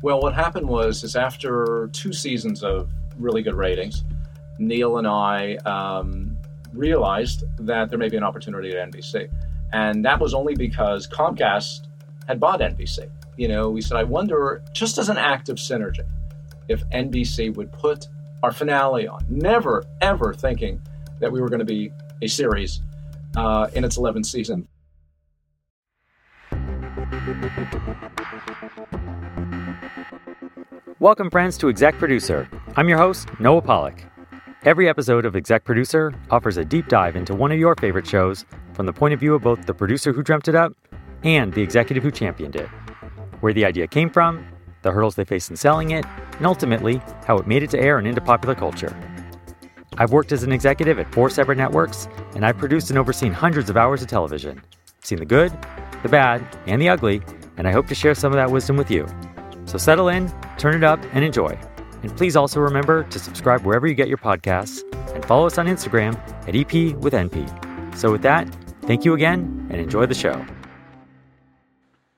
Well, what happened was, is after two seasons of really good ratings, Neil and I um, realized that there may be an opportunity at NBC, and that was only because Comcast had bought NBC. You know, we said, I wonder, just as an act of synergy, if NBC would put our finale on. Never, ever thinking that we were going to be a series uh, in its 11th season. Welcome, friends, to Exec Producer. I'm your host, Noah Pollock. Every episode of Exec Producer offers a deep dive into one of your favorite shows from the point of view of both the producer who dreamt it up and the executive who championed it. Where the idea came from, the hurdles they faced in selling it, and ultimately, how it made it to air and into popular culture. I've worked as an executive at four separate networks, and I've produced and overseen hundreds of hours of television. I've seen the good, the bad, and the ugly, and I hope to share some of that wisdom with you. So settle in, turn it up, and enjoy. And please also remember to subscribe wherever you get your podcasts and follow us on Instagram at EP with NP. So with that, thank you again and enjoy the show.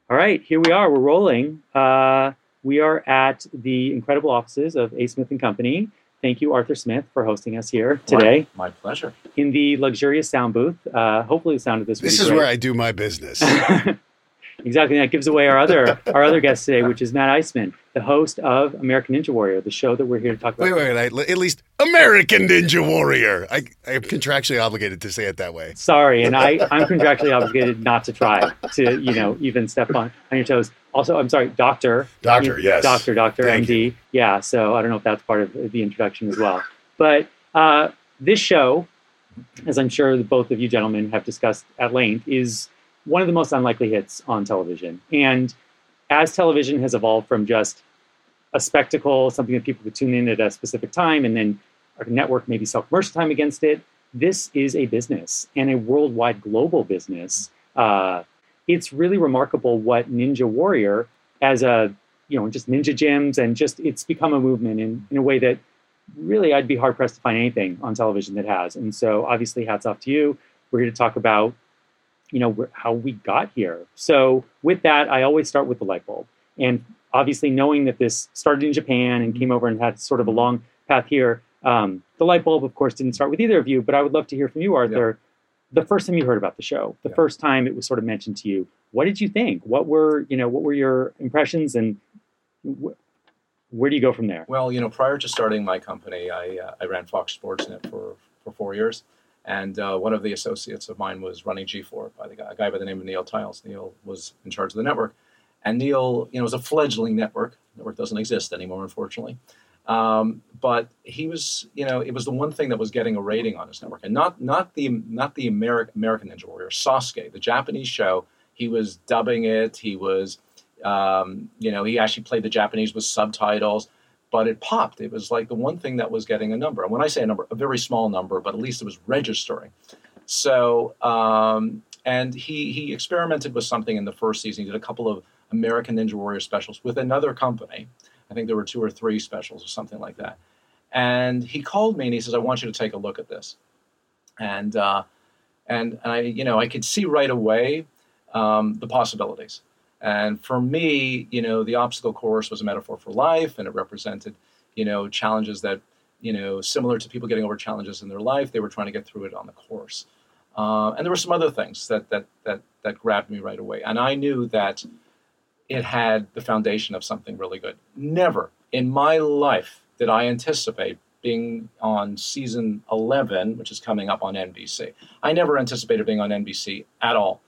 All right, here we are. We're rolling. Uh, we are at the incredible offices of A. Smith and Company. Thank you, Arthur Smith, for hosting us here today My, my pleasure. in the luxurious sound booth. Uh, hopefully, the sound of this. will This is great. where I do my business. exactly. That gives away our other our other guest today, which is Matt Iseman, the host of American Ninja Warrior, the show that we're here to talk about. wait, wait, wait. I, at least American Ninja Warrior. I, I am contractually obligated to say it that way. Sorry, and I I'm contractually obligated not to try to you know even step on on your toes. Also, I'm sorry, doctor. Doctor, You- yes. Doctor, doctor, Thank MD. Yeah. So I don't know if that's part of the introduction as well. But uh, this show, as I'm sure both of you gentlemen have discussed at length, is one of the most unlikely hits on television. And as television has evolved from just a spectacle, something that people could tune in at a specific time, and then a network maybe sell commercial time against it, this is a business and a worldwide global business. Uh, it's really remarkable what Ninja Warrior, as a you know, just ninja gyms and just it's become a movement in, in a way that really I'd be hard pressed to find anything on television that has. And so obviously hats off to you. We're here to talk about, you know, how we got here. So with that, I always start with the light bulb. And obviously knowing that this started in Japan and came over and had sort of a long path here, um, the light bulb, of course, didn't start with either of you, but I would love to hear from you, Arthur. The first time you heard about the show, the Yeah. first time it was sort of mentioned to you, what did you think? What were, you know, what were your impressions and wh- where do you go from there? Well, you know, prior to starting my company, I, uh, I ran Fox Sportsnet for, for four years. And uh, one of the associates of mine was running G4 by the guy, a guy by the name of Neil Tiles. Neil was in charge of the network. And Neil, you know, was a fledgling network. network doesn't exist anymore, unfortunately. Um, but he was, you know, it was the one thing that was getting a rating on his network, and not not the not the American American Ninja Warrior, Sasuke, the Japanese show. He was dubbing it. He was, um, you know, he actually played the Japanese with subtitles, but it popped. It was like the one thing that was getting a number. And when I say a number, a very small number, but at least it was registering. So, um, and he he experimented with something in the first season. He did a couple of American Ninja Warrior specials with another company. I think there were two or three specials or something like that. And he called me and he says, "I want you to take a look at this." And uh, and and I, you know, I could see right away um, the possibilities. And for me, you know, the obstacle course was a metaphor for life, and it represented, you know, challenges that, you know, similar to people getting over challenges in their life, they were trying to get through it on the course. Uh, and there were some other things that that that that grabbed me right away, and I knew that it had the foundation of something really good. Never in my life did I anticipate being on season 11, which is coming up on NBC. I never anticipated being on NBC at all.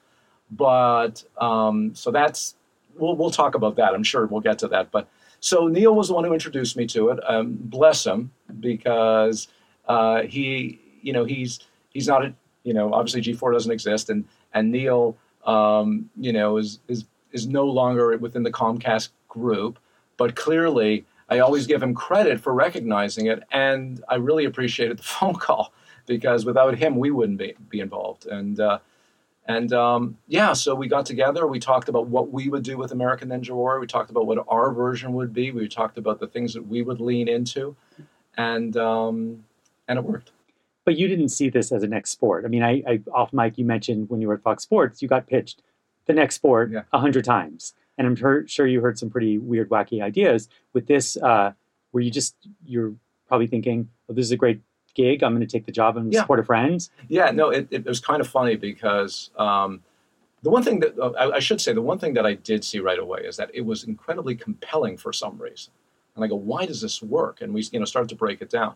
But um, so that's we'll we'll talk about that. I'm sure we'll get to that. But so Neil was the one who introduced me to it. Um, bless him because uh, he you know he's he's not a you know obviously G4 doesn't exist and and Neil um, you know is is is no longer within the Comcast group, but clearly I always give him credit for recognizing it, and I really appreciated the phone call because without him we wouldn't be, be involved. And uh, and um, yeah, so we got together. We talked about what we would do with American Ninja Warrior. We talked about what our version would be. We talked about the things that we would lean into, and um, and it worked. But you didn't see this as a next sport. I mean, I, I off mic you mentioned when you were at Fox Sports, you got pitched the next sport a Yeah. hundred times, and I'm sure, sure you heard some pretty weird, wacky ideas. With this, uh, where you just you're probably thinking, "Oh, this is a great gig. I'm going to take the job and Yeah. support a friend." Yeah, no, it, it was kind of funny because um, the one thing that uh, I, I should say, the one thing that I did see right away is that it was incredibly compelling for some reason. And I go, why does this work? And we, you know, started to break it down.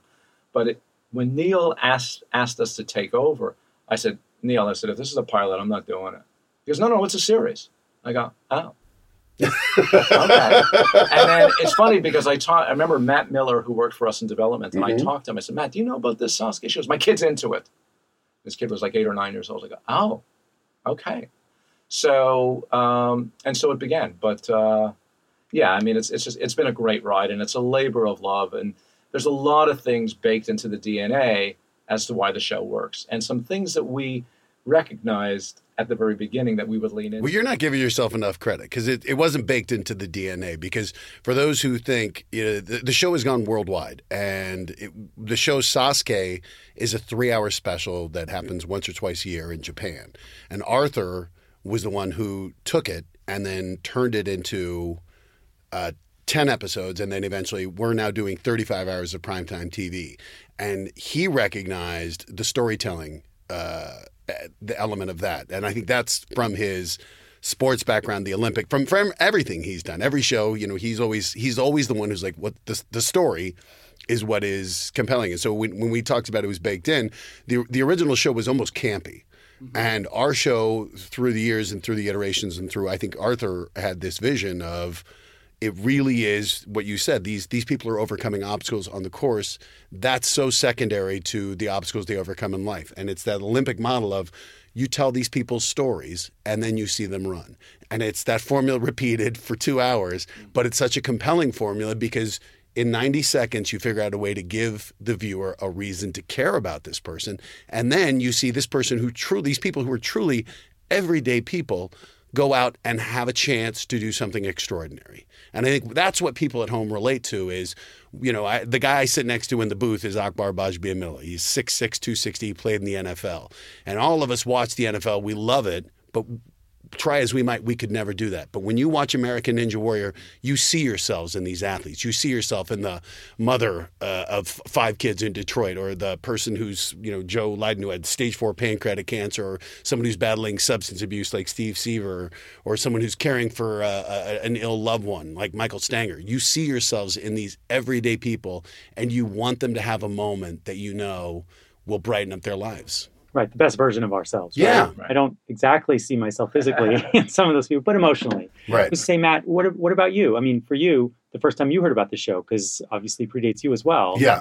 But it, when Neil asked asked us to take over, I said, Neil, I said, if this is a pilot, I'm not doing it. He goes, no, no, it's a series. I go, oh. Okay. And then it's funny because I taught. I remember Matt Miller, who worked for us in development, and I Mhm. talked to him. I said, Matt, do you know about this Sasuke show? My kid's into it. This kid was like eight or nine years old. I go, oh, okay. So um, and so it began. But uh, yeah, I mean, it's it's just it's been a great ride, and it's a labor of love, and there's a lot of things baked into the DNA as to why the show works, and some things that we recognized at the very beginning that we would lean in. Well, you're not giving yourself enough credit because it, it wasn't baked into the DNA. Because for those who think you know, the, the show has gone worldwide, and it, the show Sasuke is a three hour special that happens once or twice a year in Japan. And Arthur was the one who took it and then turned it into uh, 10 episodes. And then eventually, we're now doing 35 hours of primetime TV. And he recognized the storytelling uh, the element of that. And I think that's from his sports background, the Olympic, from from everything he's done. Every show, you know, he's always he's always the one who's like, what the the story is what is compelling. And so when, when we talked about it was baked in, the the original show was almost campy. Mm-hmm. And our show through the years and through the iterations and through I think Arthur had this vision of it really is what you said. These these people are overcoming obstacles on the course. That's so secondary to the obstacles they overcome in life, and it's that Olympic model of you tell these people's stories and then you see them run, and it's that formula repeated for two hours. But it's such a compelling formula because in 90 seconds you figure out a way to give the viewer a reason to care about this person, and then you see this person who truly these people who are truly everyday people go out and have a chance to do something extraordinary. And I think that's what people at home relate to is, you know, I, the guy I sit next to in the booth is Akbar Gbajabiamila. He's 6'6", 260, he played in the NFL. And all of us watch the NFL, we love it, but try as we might, we could never do that. But when you watch American Ninja Warrior, you see yourselves in these athletes. You see yourself in the mother uh, of five kids in Detroit, or the person who's you know Joe Leiden who had stage four pancreatic cancer, or someone who's battling substance abuse like Steve Seaver, or someone who's caring for uh, a, an ill loved one like Michael Stanger. You see yourselves in these everyday people, and you want them to have a moment that you know will brighten up their lives. Right, the best version of ourselves. Yeah. right? I don't exactly see myself physically in some of those people, but emotionally. Right. Just say, Matt, what what about you? I mean, for you, the first time you heard about the show, because obviously predates you as well. Yeah.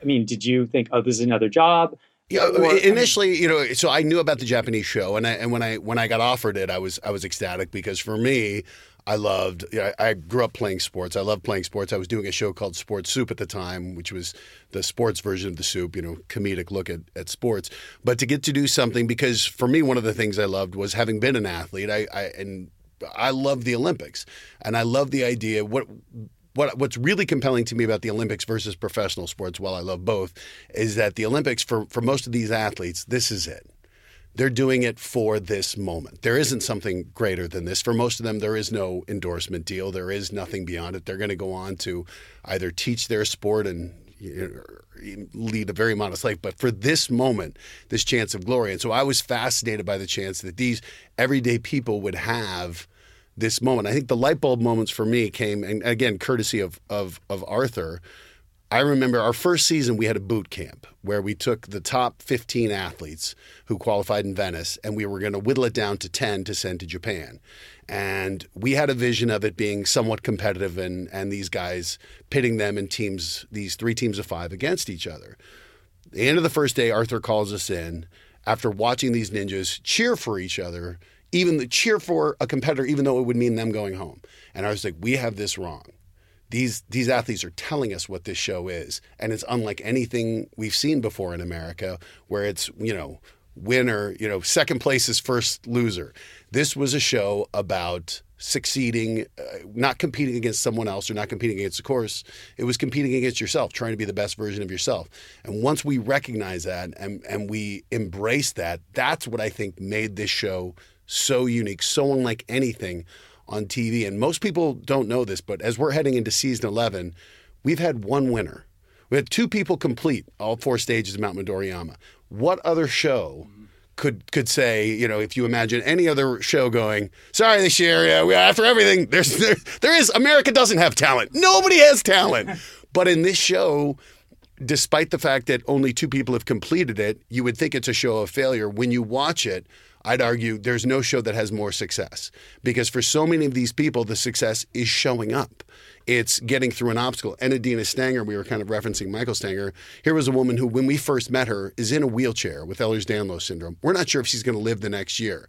I mean, did you think, oh, this is another job? Yeah, uh, Or- initially, you know, so I knew about the Japanese show, and I, and when I when I got offered it, I was I was ecstatic because for me, I loved. You know, I, grew up playing sports. I loved playing sports. I was doing a show called Sports Soup at the time, which was the sports version of the soup. You know, comedic look at at sports. But to get to do something because for me, one of the things I loved was having been an athlete. I, I and I love the Olympics, and I love the idea. What what what's really compelling to me about the Olympics versus professional sports, while I love both, is that the Olympics for for most of these athletes, this is it. They're doing it for this moment. There isn't something greater than this. For most of them, there is no endorsement deal. There is nothing beyond it. They're going to go on to either teach their sport and you know, lead a very modest life. But for this moment, this chance of glory. And so I was fascinated by the chance that these everyday people would have this moment. I think the light bulb moments for me came, and again, courtesy of of, of Arthur. I remember our first season, we had a boot camp where we took the top 15 athletes who qualified in Venice and we were going to whittle it down to 10 to send to Japan. And we had a vision of it being somewhat competitive and, and these guys pitting them in teams, these three teams of five against each other. The end of the first day, Arthur calls us in after watching these ninjas cheer for each other, even the cheer for a competitor, even though it would mean them going home. And I was like, we have this wrong these these athletes are telling us what this show is. And it's unlike anything we've seen before in America where it's you know winner you know second place is first loser. This was a show about succeeding uh, not competing against someone else or not competing against the course. It was competing against yourself trying to be the best version of yourself. And once we recognize that and and we embrace that that's what i think made this show so unique so unlike anything on TV. And most people don't know this, but as we're heading into season 11, we've had one winner. We had two people complete all four stages of Mount Midoriyama. What other show could could say, you know, if you imagine any other show going, sorry this year, yeah, we, after everything, there's there, there is America doesn't have talent. Nobody has talent. but in this show, despite the fact that only two people have completed it, you would think it's a show of failure. When you watch it, I'd argue there's no show that has more success because for so many of these people, the success is showing up. It's getting through an obstacle. And Adina Stanger, we were kind of referencing Michael Stanger. Here was a woman who, when we first met her, is in a wheelchair with Ehlers-Danlos syndrome. We're not sure if she's going to live the next year.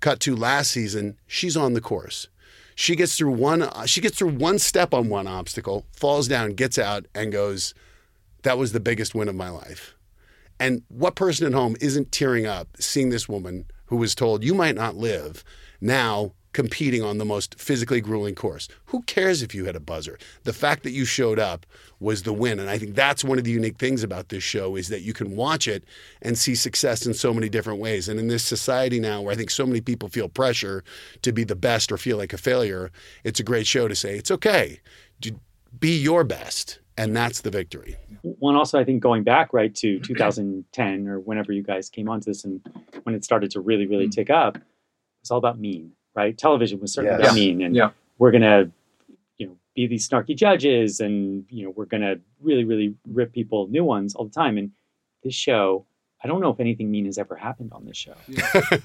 Cut to last season, she's on the course. She gets through one. She gets through one step on one obstacle, falls down, gets out, and goes. That was the biggest win of my life. And what person at home isn't tearing up seeing this woman who was told you might not live now competing on the most physically grueling course. Who cares if you had a buzzer? The fact that you showed up was the win. And I think that's one of the unique things about this show is that you can watch it and see success in so many different ways. And in this society now where I think so many people feel pressure to be the best or feel like a failure, it's a great show to say it's okay. Be your best. And that's the victory. One also, I think, going back right to 2010 or whenever you guys came onto this and when it started to really, really mm. tick up, it's all about mean right? Television was certainly yeah. mean, and yeah. we're gonna, you know, be these snarky judges, and you know, we're gonna really, really rip people new ones all the time. And this show, I don't know if anything mean has ever happened on this show. Yeah.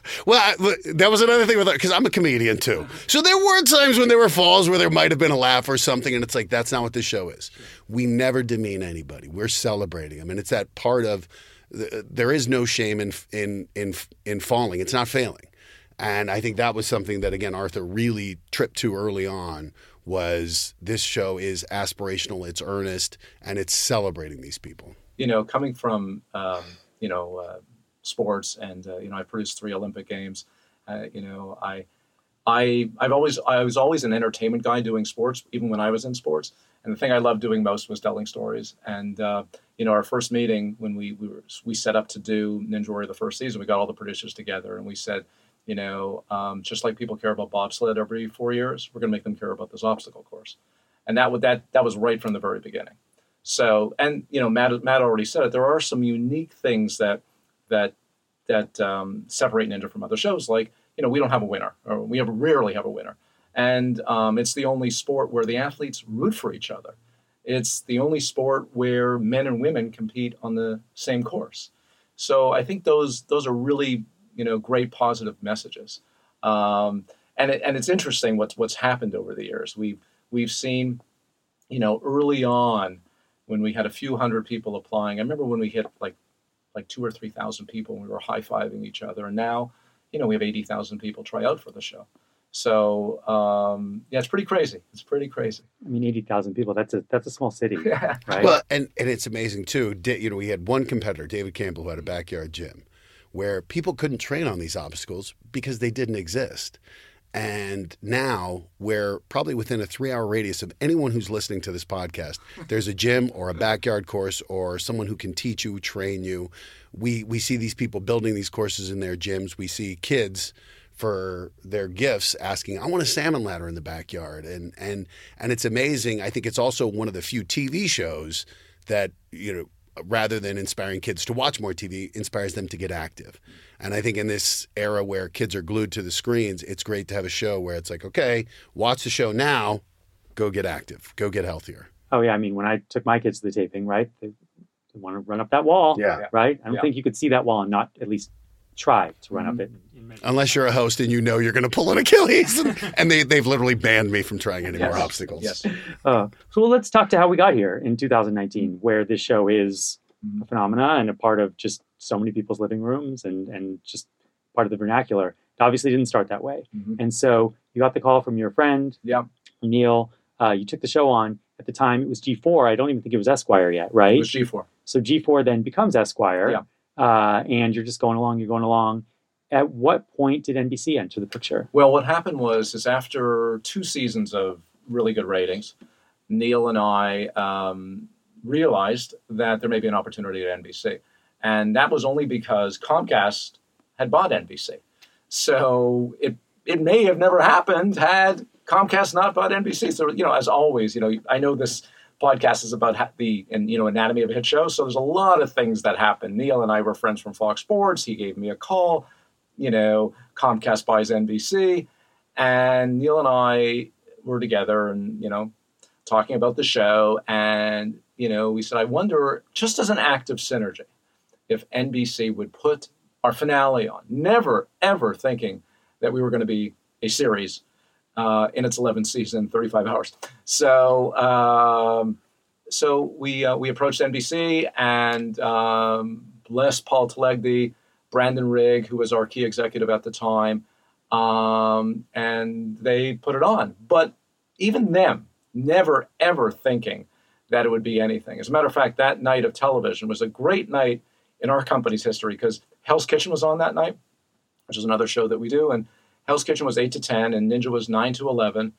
well, I, that was another thing with because I'm a comedian too. So there were times when there were falls where there might have been a laugh or something, and it's like that's not what this show is. We never demean anybody. We're celebrating them, and it's that part of. There is no shame in in in in falling. It's not failing. And I think that was something that again Arthur really tripped to early on was this show is aspirational, it's earnest, and it's celebrating these people. You know, coming from um, you know uh, sports, and uh, you know, I produced three Olympic games. Uh, you know, I, I, I've always, I was always an entertainment guy doing sports, even when I was in sports. And the thing I loved doing most was telling stories. And uh, you know, our first meeting when we we were we set up to do Ninja Warrior the first season, we got all the producers together and we said you know, um, just like people care about bobsled every four years, we're going to make them care about this obstacle course, and that would that that was right from the very beginning. So, and you know, Matt Matt already said it. There are some unique things that that that um, separate Ninja from other shows. Like, you know, we don't have a winner, or we have rarely have a winner, and um, it's the only sport where the athletes root for each other. It's the only sport where men and women compete on the same course. So I think those those are really you know great positive messages. Um, and it, and it's interesting what's what's happened over the years. We've we've seen, you know, early on when we had a few hundred people applying. I remember when we hit like like two or three thousand people, and we were high fiving each other. And now, you know, we have eighty thousand people try out for the show. So um, yeah, it's pretty crazy. It's pretty crazy. I mean, eighty thousand people—that's a that's a small city, right? Well, and and it's amazing too. You know, we had one competitor, David Campbell, who had a backyard gym, where people couldn't train on these obstacles because they didn't exist. And now, we're probably within a three hour radius of anyone who's listening to this podcast, there's a gym or a backyard course or someone who can teach you, train you. We, we see these people building these courses in their gyms. We see kids for their gifts asking, I want a salmon ladder in the backyard. And, and, and it's amazing. I think it's also one of the few TV shows that, you know, rather than inspiring kids to watch more TV, inspires them to get active. And I think in this era where kids are glued to the screens, it's great to have a show where it's like, okay, watch the show now, go get active, go get healthier. Oh yeah, I mean, when I took my kids to the taping, right, they, they want to run up that wall, yeah, right. I don't yeah. think you could see that wall and not at least try to run mm-hmm. up it. Unless you're a host and you know you're going to pull an Achilles, and, and, they they've literally banned me from trying any yes. more obstacles. Yes. Uh, so well, let's talk to how we got here in 2019, where this show is a phenomena and a part of just so many people's living rooms and and just part of the vernacular. It obviously didn't start that way, mm-hmm. and so you got the call from your friend, yeah, Neil. Uh, you took the show on at the time. It was G4. I don't even think it was Esquire yet, right? It was G4. So G4 then becomes Esquire. Yeah uh, and you're just going along, you're going along. At what point did NBC enter the picture? Well, what happened was is after two seasons of really good ratings, Neil and I um, realized that there may be an opportunity at NBC, and that was only because Comcast had bought NBC. So it it may have never happened had Comcast not bought NBC. So you know, as always, you know, I know this podcast is about the and you know anatomy of a hit show. So there's a lot of things that happen. Neil and I were friends from Fox Sports. He gave me a call. You know, Comcast buys NBC, and Neil and I were together, and you know, talking about the show. And you know, we said, I wonder, just as an act of synergy, if NBC would put our finale on. Never ever thinking that we were going to be a series uh, in its 11th season, 35 hours. So, um, so we uh, we approached NBC and um, bless Paul Telegdy, Brandon Riegg, who was our key executive at the time, um, and they put it on. But even them, never ever thinking that it would be anything. As a matter of fact, that night of television was a great night in our company's history because Hell's Kitchen was on that night, which is another show that we do, and Hell's Kitchen was eight to ten, and Ninja was nine to eleven,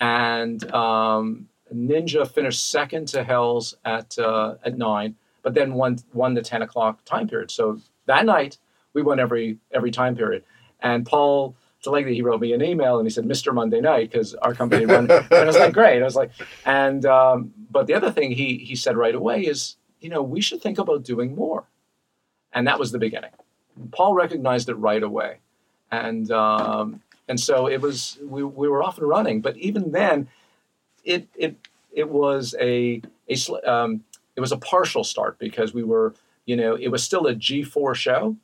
and um, Ninja finished second to Hell's at uh, at nine, but then won won the ten o'clock time period. So that night we won every every time period, and Paul. Telegdy, he wrote me an email and he said, "Mr. Monday Night," because our company run. and I was like, "Great!" I was like, and um, but the other thing he he said right away is, you know, we should think about doing more, and that was the beginning. Paul recognized it right away, and um, and so it was we, we were off and running. But even then, it it it was a a um, it was a partial start because we were you know it was still a G4 show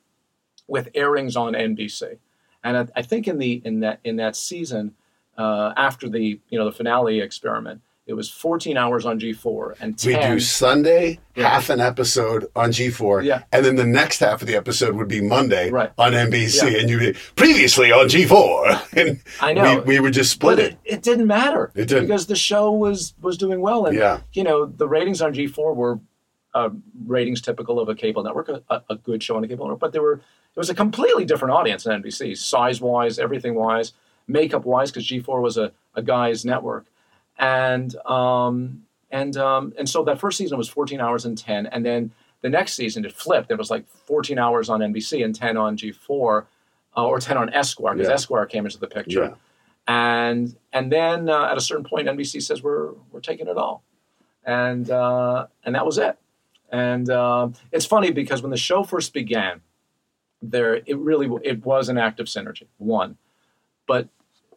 with airings on NBC, and I, I think in the in that in that season uh, after the you know the finale experiment it was 14 hours on G4 and 10. We do Sunday, Yeah. half an episode on G4, Yeah. and then the next half of the episode would be Monday Right. on NBC, Yeah. and you'd be previously on G4. And I know. We, we would just split it. it, it didn't matter. It didn't. because the show was was doing well, and Yeah. you know the ratings on G4 were uh, ratings typical of a cable network, a, a- good show on a cable network, but there were it was a completely different audience than NBC, size wise, everything wise, makeup wise, because G4 was a, a guy's network, and um, and um, and so that first season was 14 hours and 10, and then the next season it flipped. It was like 14 hours on NBC and 10 on G4, uh, or 10 on Esquire because Yeah. Esquire came into the picture Yeah. and and then uh, at a certain point NBC says we're we're taking it all, and uh, and that was it. And um it's funny because when the show first began, there it really it was an act of synergy. One, but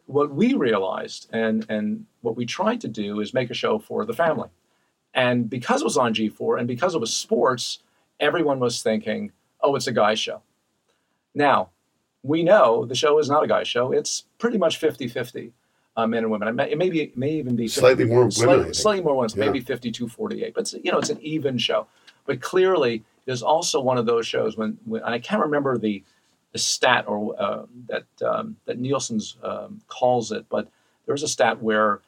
what we realized and and what we tried to do is make a show for the family, and because it was on G4 and because it was sports, everyone was thinking, oh, it's a guy show. Now, we know the show is not a guy show. It's pretty much 50 50 uh, men and women. It may, it may, be, it may even be 50 Slightly more women, Slightly, slightly more women, Yeah. maybe 52 48. But, you know, it's an even show. But clearly, there's also one of those shows when, when and I can't remember the, the stat or uh, that, um, that Nielsen's um, calls it, but there's a stat where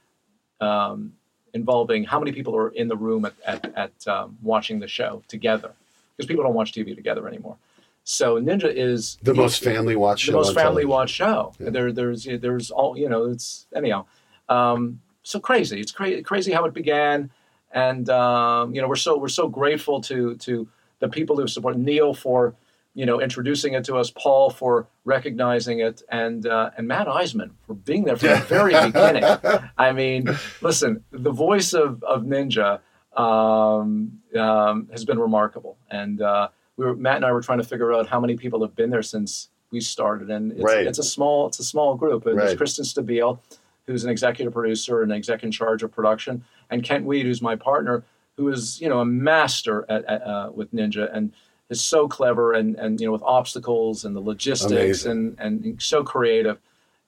um, involving how many people are in the room at, at, at um, watching the show together because people don't watch TV together anymore. So Ninja is The most family watch show. the most family watch show. Yeah. There, there's, there's all you know. It's anyhow. Um, so crazy. It's crazy, crazy how it began, and um, you know we're so we're so grateful to to the people who support Neil for you know introducing it to us, Paul for recognizing it, and uh, and Matt Iseman for being there from the very beginning. I mean, listen, the voice of of Ninja um, um, has been remarkable, and uh, we were Matt and I were trying to figure out how many people have been there since we started, and it's, Right. it's a small it's a small group. And There's Right. Kristen Stabile, who's an executive producer and exec in charge of production, and Kent Weed, who's my partner, who is you know a master at, at, uh, with Ninja and is so clever and and you know with obstacles and the logistics Amazing. and and so creative.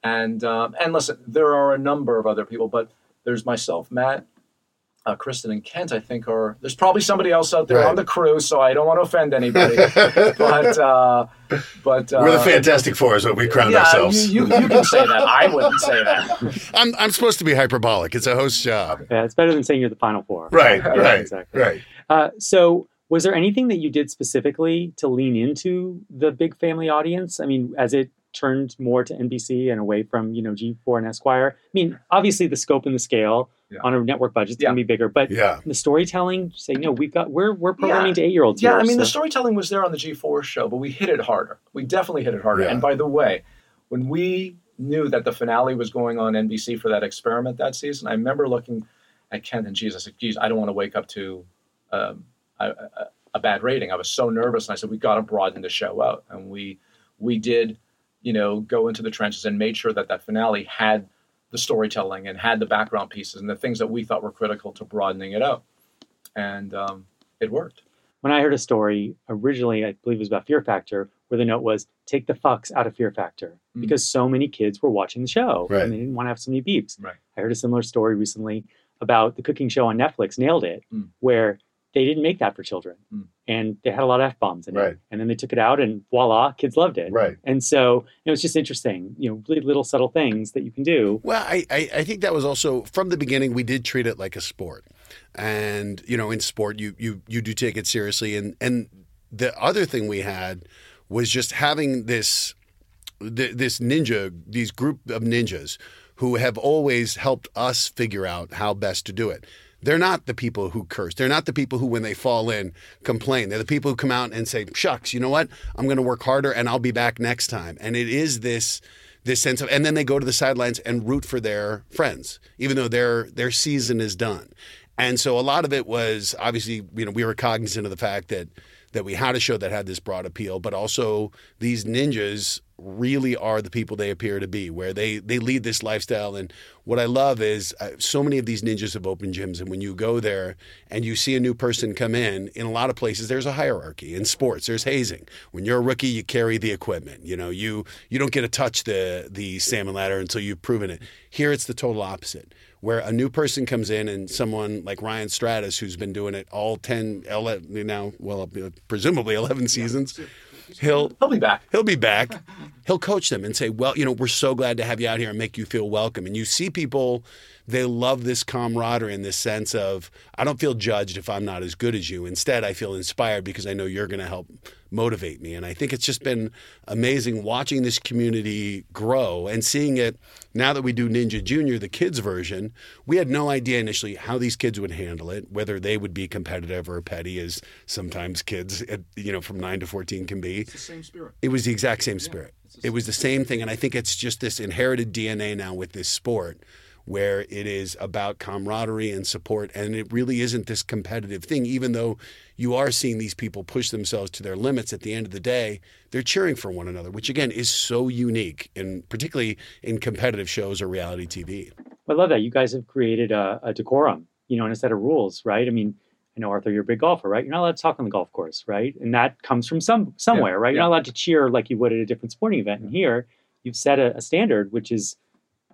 And um, and listen, there are a number of other people, but there's myself, Matt, uh, Kristen, and Kent. I think are there's probably somebody else out there Right. on the crew, so I don't want to offend anybody. but uh, but uh, We're the Fantastic Four, is what we crowned yeah, ourselves. You, you, you can say that. I wouldn't say that. I'm, I'm supposed to be hyperbolic. It's a host job. Yeah, it's better than saying you're the final four. Right, Yeah, right, exactly. right. Uh, so, was there anything that you did specifically to lean into the big family audience? I mean, as it turned more to NBC and away from you know G4 and Esquire. I mean, obviously the scope and the scale Yeah. on a network budget is Yeah. going to be bigger, but Yeah. the storytelling, say no, we've got we're we're programming to eight year olds. Yeah, here, I mean, the storytelling was there on the G4 show, but we hit it harder. We definitely hit it harder. Yeah. And by the way, when we knew that the finale was going on NBC for that experiment that season, I remember looking at Kent and Jesus, like, geez, I don't want to wake up to um, a, a, a, bad rating. I was so nervous, and I said, we got to broaden the show out, and we we did, you know, go into the trenches and made sure that that finale had the storytelling and had the background pieces and the things that we thought were critical to broadening it out, and um, it worked. When I heard a story originally, I believe it was about Fear Factor, where the note was take the fucks out of Fear Factor mm. because so many kids were watching the show right. and they didn't want to have so many beeps. Right. I heard a similar story recently about the cooking show on Netflix, Nailed It, mm. where they didn't make that for children mm. And they had a lot of F bombs in right. it. And then they took it out and voila, kids loved it. Right. And so it was just interesting, you know, really little subtle things that you can do. Well, I, I, I think that was also from the beginning, we did treat it like a sport. And, you know, in sport, you, you, you do take it seriously. And, and the other thing we had was just having this this ninja, these group of ninjas who have always helped us figure out how best to do it. They're not the people who curse. They're not the people who, when they fall in, complain. They're the people who come out and say, "Shucks, you know what? I'm going to work harder, and I'll be back next time." And it is this this sense of, and then they go to the sidelines and root for their friends, even though their their season is done. And so a lot of it was obviously, you know, we were cognizant of the fact that that we had a show that had this broad appeal, but also these ninjas really are the people they appear to be, where they they lead this lifestyle. And what I love is uh, so many of these ninjas have opened gyms, and when you go there and you see a new person come in, in a lot of places there's a hierarchy. In sports, there's hazing. When you're a rookie, you carry the equipment. You know, you you don't get to touch the the salmon ladder until you've proven it. Here, it's the total opposite where a new person comes in and someone like Ryan Stratis, who's been doing it all 10, 11, now, well, presumably 11 seasons, he'll, he'll be back. He'll be back. He'll coach them and say, well, you know, we're so glad to have you out here and make you feel welcome. And you see people they love this camaraderie in this sense of I don't feel judged if I'm not as good as you. Instead, I feel inspired because I know you're going to help motivate me. And I think it's just been amazing watching this community grow and seeing it now that we do Ninja Junior, the kids version. We had no idea initially how these kids would handle it, whether they would be competitive or petty, as sometimes kids, you know, from nine to 14 can be. It's the same spirit. It was the exact same spirit. Yeah, it was the same thing. And I think it's just this inherited DNA now with this sport where it is about camaraderie and support. And it really isn't this competitive thing, even though you are seeing these people push themselves to their limits at the end of the day, they're cheering for one another, which again is so unique, and particularly in competitive shows or reality TV. I love that. You guys have created a, a decorum, you know, and a set of rules, right? I mean, I know Arthur, you're a big golfer, right? You're not allowed to talk on the golf course, right? And that comes from some somewhere, yeah, right? You're not allowed to cheer like you would at a different sporting event. And here, you've set a, a standard, which is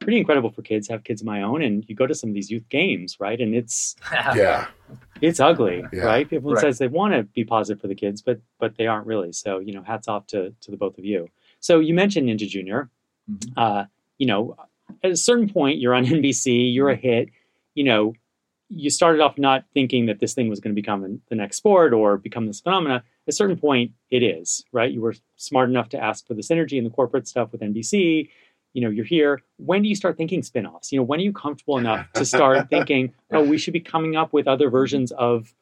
pretty incredible for kids. I have kids of my own, and you go to some of these youth games, right? And it's yeah, it's ugly, yeah. right? Everyone right. says they want to be positive for the kids, but but they aren't really. So you know, hats off to to the both of you. So you mentioned Ninja Junior. Mm-hmm. Uh, you know, at a certain point, you're on NBC, you're a hit. You know, you started off not thinking that this thing was going to become the next sport or become this phenomena. At a certain point, it is, right? You were smart enough to ask for the synergy and the corporate stuff with NBC you know you're here when do you start thinking spin-offs? You know when are you comfortable enough to start thinking oh we should be coming up with other versions of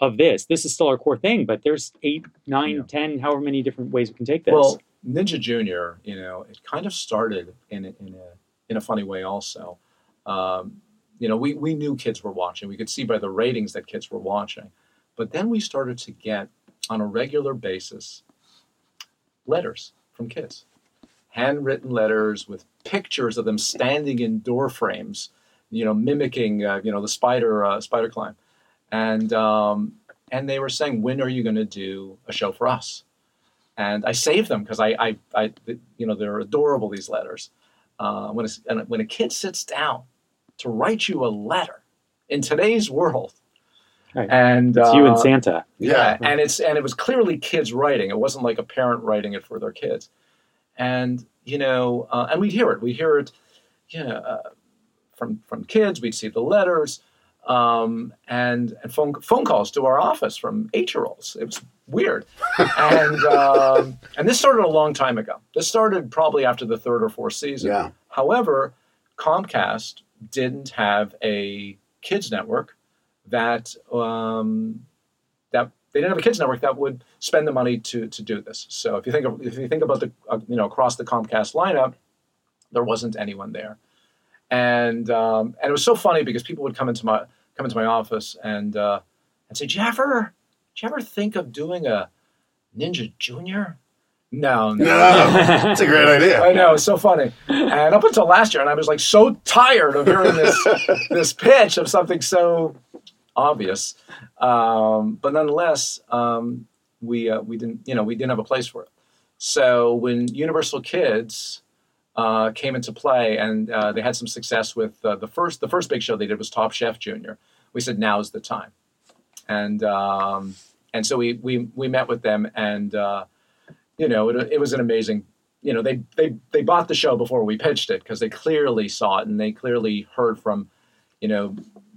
of this? This is still our core thing but there's eight nine yeah. ten however many different ways we can take this. Well ninja junior you know it kind of started in a, in a in a funny way also. Um, you know we, we knew kids were watching. We could see by the ratings that kids were watching. But then we started to get on a regular basis letters from kids handwritten letters with pictures of them standing in door frames, you know, mimicking, uh, you know, the spider uh, spider climb, and um, and they were saying, when are you going to do a show for us? And I saved them because I, I, I, you know, they're adorable. These letters. Uh, when a, when a kid sits down to write you a letter in today's world, Right. And it's uh, you and uh, Santa. Yeah, and it's and it was clearly kids writing. It wasn't like a parent writing it for their kids and you know, uh, and we'd hear it. We hear it, you know, uh, from from kids. We'd see the letters um, and and phone phone calls to our office from eight year olds. It was weird, and um, and this started a long time ago. This started probably after the third or fourth season. Yeah. However, Comcast didn't have a kids network that um, that they didn't have a kids network that would spend the money to to do this. So if you think of, if you think about the uh, you know across the Comcast lineup, there wasn't anyone there, and um, and it was so funny because people would come into my come into my office and uh, and say, "Did you ever, did you ever think of doing a Ninja Junior?" No, No, that's a great idea. I know, it's so funny. And up until last year, and I was like so tired of hearing this this pitch of something so obvious. Um, but nonetheless, um, we uh, we didn't you know we didn't have a place for it. So when Universal Kids uh, came into play and uh, they had some success with uh, the first the first big show they did was Top Chef Junior, we said now's the time. And um, and so we we we met with them and. Uh, you know, it, it was an amazing. You know, they they they bought the show before we pitched it because they clearly saw it and they clearly heard from, you know,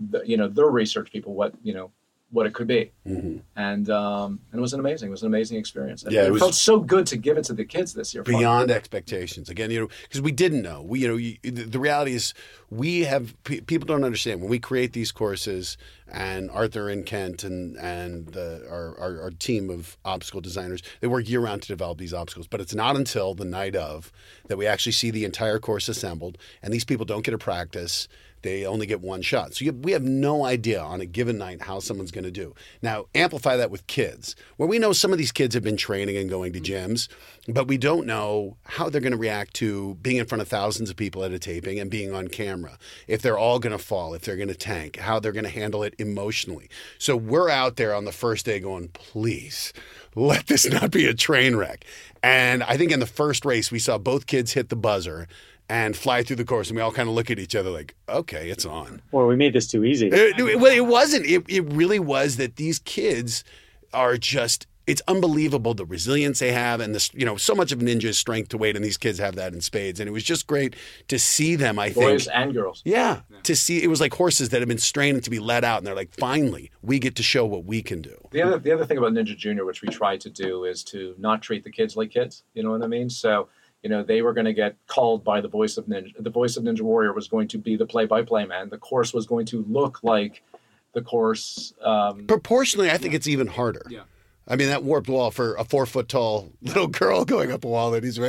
the, you know their research people what you know what it could be, Mhm. and um, and it was an amazing. It was an amazing experience. And Yeah, it it, felt so good to give it to the kids this year. beyond expectations again you know because we didn't know we you know you, the, the reality is we have pe- people don't understand when we create these courses and arthur and kent and and the, our, our, our team of obstacle designers they work year round to develop these obstacles but it's not until the night of that we actually see the entire course assembled and these people don't get a practice they only get one shot. So you, we have no idea on a given night how someone's going to do. Now, amplify that with kids, where we know some of these kids have been training and going to gyms, but we don't know how they're going to react to being in front of thousands of people at a taping and being on camera. If they're all going to fall, if they're going to tank, how they're going to handle it emotionally. So we're out there on the first day going, please let this not be a train wreck. And I think in the first race, we saw both kids hit the buzzer and fly through the course, and we all kind of look at each other like, okay, it's on. Or we made this too easy. It, it- well, it wasn't. It, it really was that these kids are just. It's unbelievable the resilience they have, and this, you know, so much of ninja's strength to weight, and these kids have that in spades. And it was just great to see them. I think, boys and girls. yeah, to see it was like horses that have been strained to be let out, and they're like, finally, we get to show what we can do. The other the other thing about Ninja Junior, which we try to do, is to not treat the kids like kids. You know what I mean? So you know they were going to get called by the voice of Ninja. The voice of Ninja Warrior was going to be the play-by-play man. The course was going to look like the course. Um, Proportionally, I think it's even harder. Yeah. I mean, that warped wall for a four foot tall little girl going up a wall that is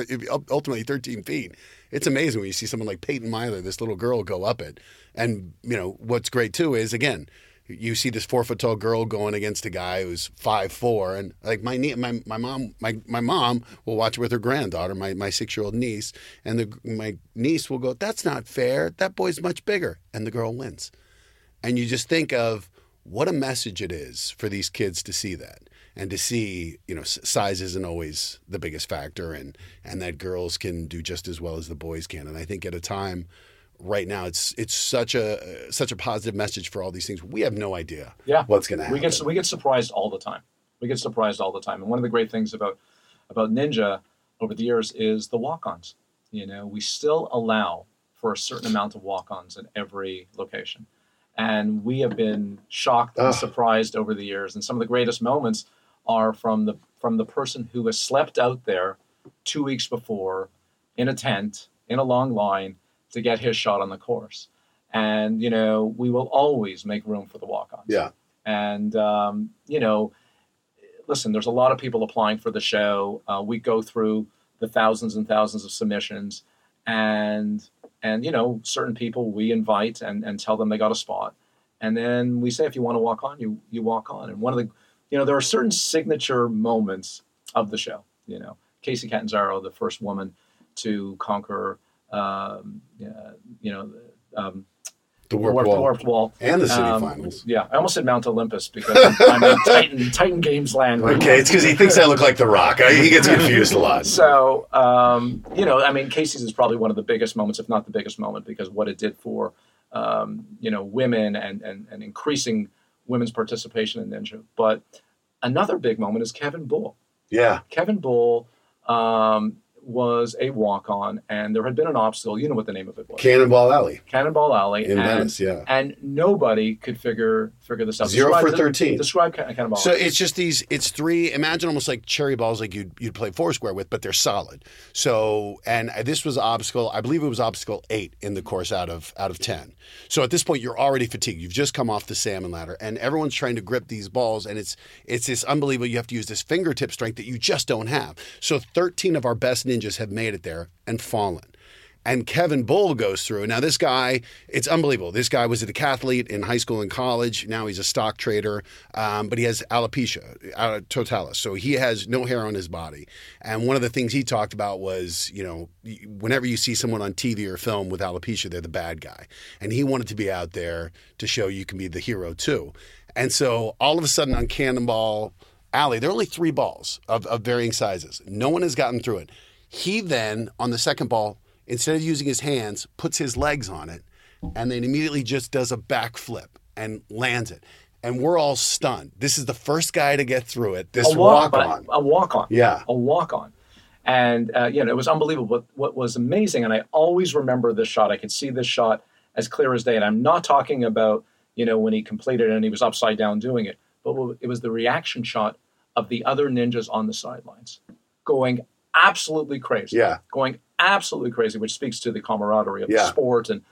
ultimately 13 feet. It's amazing when you see someone like Peyton Myler, this little girl, go up it. And, you know, what's great too is, again, you see this four foot tall girl going against a guy who's five four, and like my my my mom my my mom will watch it with her granddaughter, my my six year old niece, and the my niece will go, "That's not fair. That boy's much bigger," and the girl wins. And you just think of what a message it is for these kids to see that and to see, you know, size isn't always the biggest factor and and that girls can do just as well as the boys can. And I think at a time right now it's it's such a such a positive message for all these things. We have no idea yeah, what's going to happen. we get we get surprised all the time. We get surprised all the time. And one of the great things about about Ninja over the years is the walk-ons. You know, we still allow for a certain amount of walk-ons in every location. And we have been shocked and Ugh. surprised over the years. And some of the greatest moments are from the from the person who has slept out there two weeks before in a tent in a long line to get his shot on the course. And you know, we will always make room for the walk-ons. Yeah. And um, you know, listen, there's a lot of people applying for the show. Uh, we go through the thousands and thousands of submissions, and and you know, certain people we invite and and tell them they got a spot, and then we say if you want to walk on, you you walk on. And one of the, you know, there are certain signature moments of the show. You know, Kacy Catanzaro, the first woman to conquer, um, yeah, you know, um, the warped warped, wall warped wall. and the city Um, finals. Yeah, I almost said Mount Olympus because I'm, I'm in Titan, Titan Games land. Okay, it's because he thinks I look like The Rock. I, he gets confused a lot. So, um, you know, I mean, Kacy's is probably one of the biggest moments, if not the biggest moment, because what it did for, um, you know, women and, and, and increasing women's participation in Ninja. But another big moment is Kevin Bull. Yeah, Kevin Bull um, was a walk on, and there had been an obstacle. You know what the name of it was Cannonball Alley Cannonball Alley. in and, Venice. Yeah, and nobody could figure figure this out. Zero Describe for 13. Describe Cannonball. So it's just these. It's three. Imagine almost like cherry balls, like you'd you'd play foursquare with, but they're solid. So and this was obstacle. I believe it was obstacle eight in the course out of out of ten. So at this point, you're already fatigued. You've just come off the salmon ladder, and everyone's trying to grip these balls, and it's it's this unbelievable. You have to use this fingertip strength that you just don't have. So 13 of our best ninjas have made it there and fallen. And Kevin Bull goes through. Now, this guy, it's unbelievable. This guy was a decathlete in high school and college. Now he's a stock trader, um, but he has alopecia uh, totalis. So he has no hair on his body. And one of the things he talked about was, you know, whenever you see someone on TV or film with alopecia, they're the bad guy. And he wanted to be out there to show you can be the hero too. And so all of a sudden on Cannonball Alley, there are only three balls of, of varying sizes. No one has gotten through it. He then, on the second ball, instead of using his hands, puts his legs on it and then immediately just does a backflip and lands it. And we're all stunned. This is the first guy to get through it. This a walk, walk on. A walk on. Yeah. A walk on. And, uh, you know, it was unbelievable. What, what was amazing, and I always remember this shot, I could see this shot as clear as day. And I'm not talking about, you know, when he completed it and he was upside down doing it, but it was the reaction shot of the other ninjas on the sidelines going absolutely crazy. Yeah. Going absolutely crazy, which speaks to the camaraderie of Yeah. the sport. And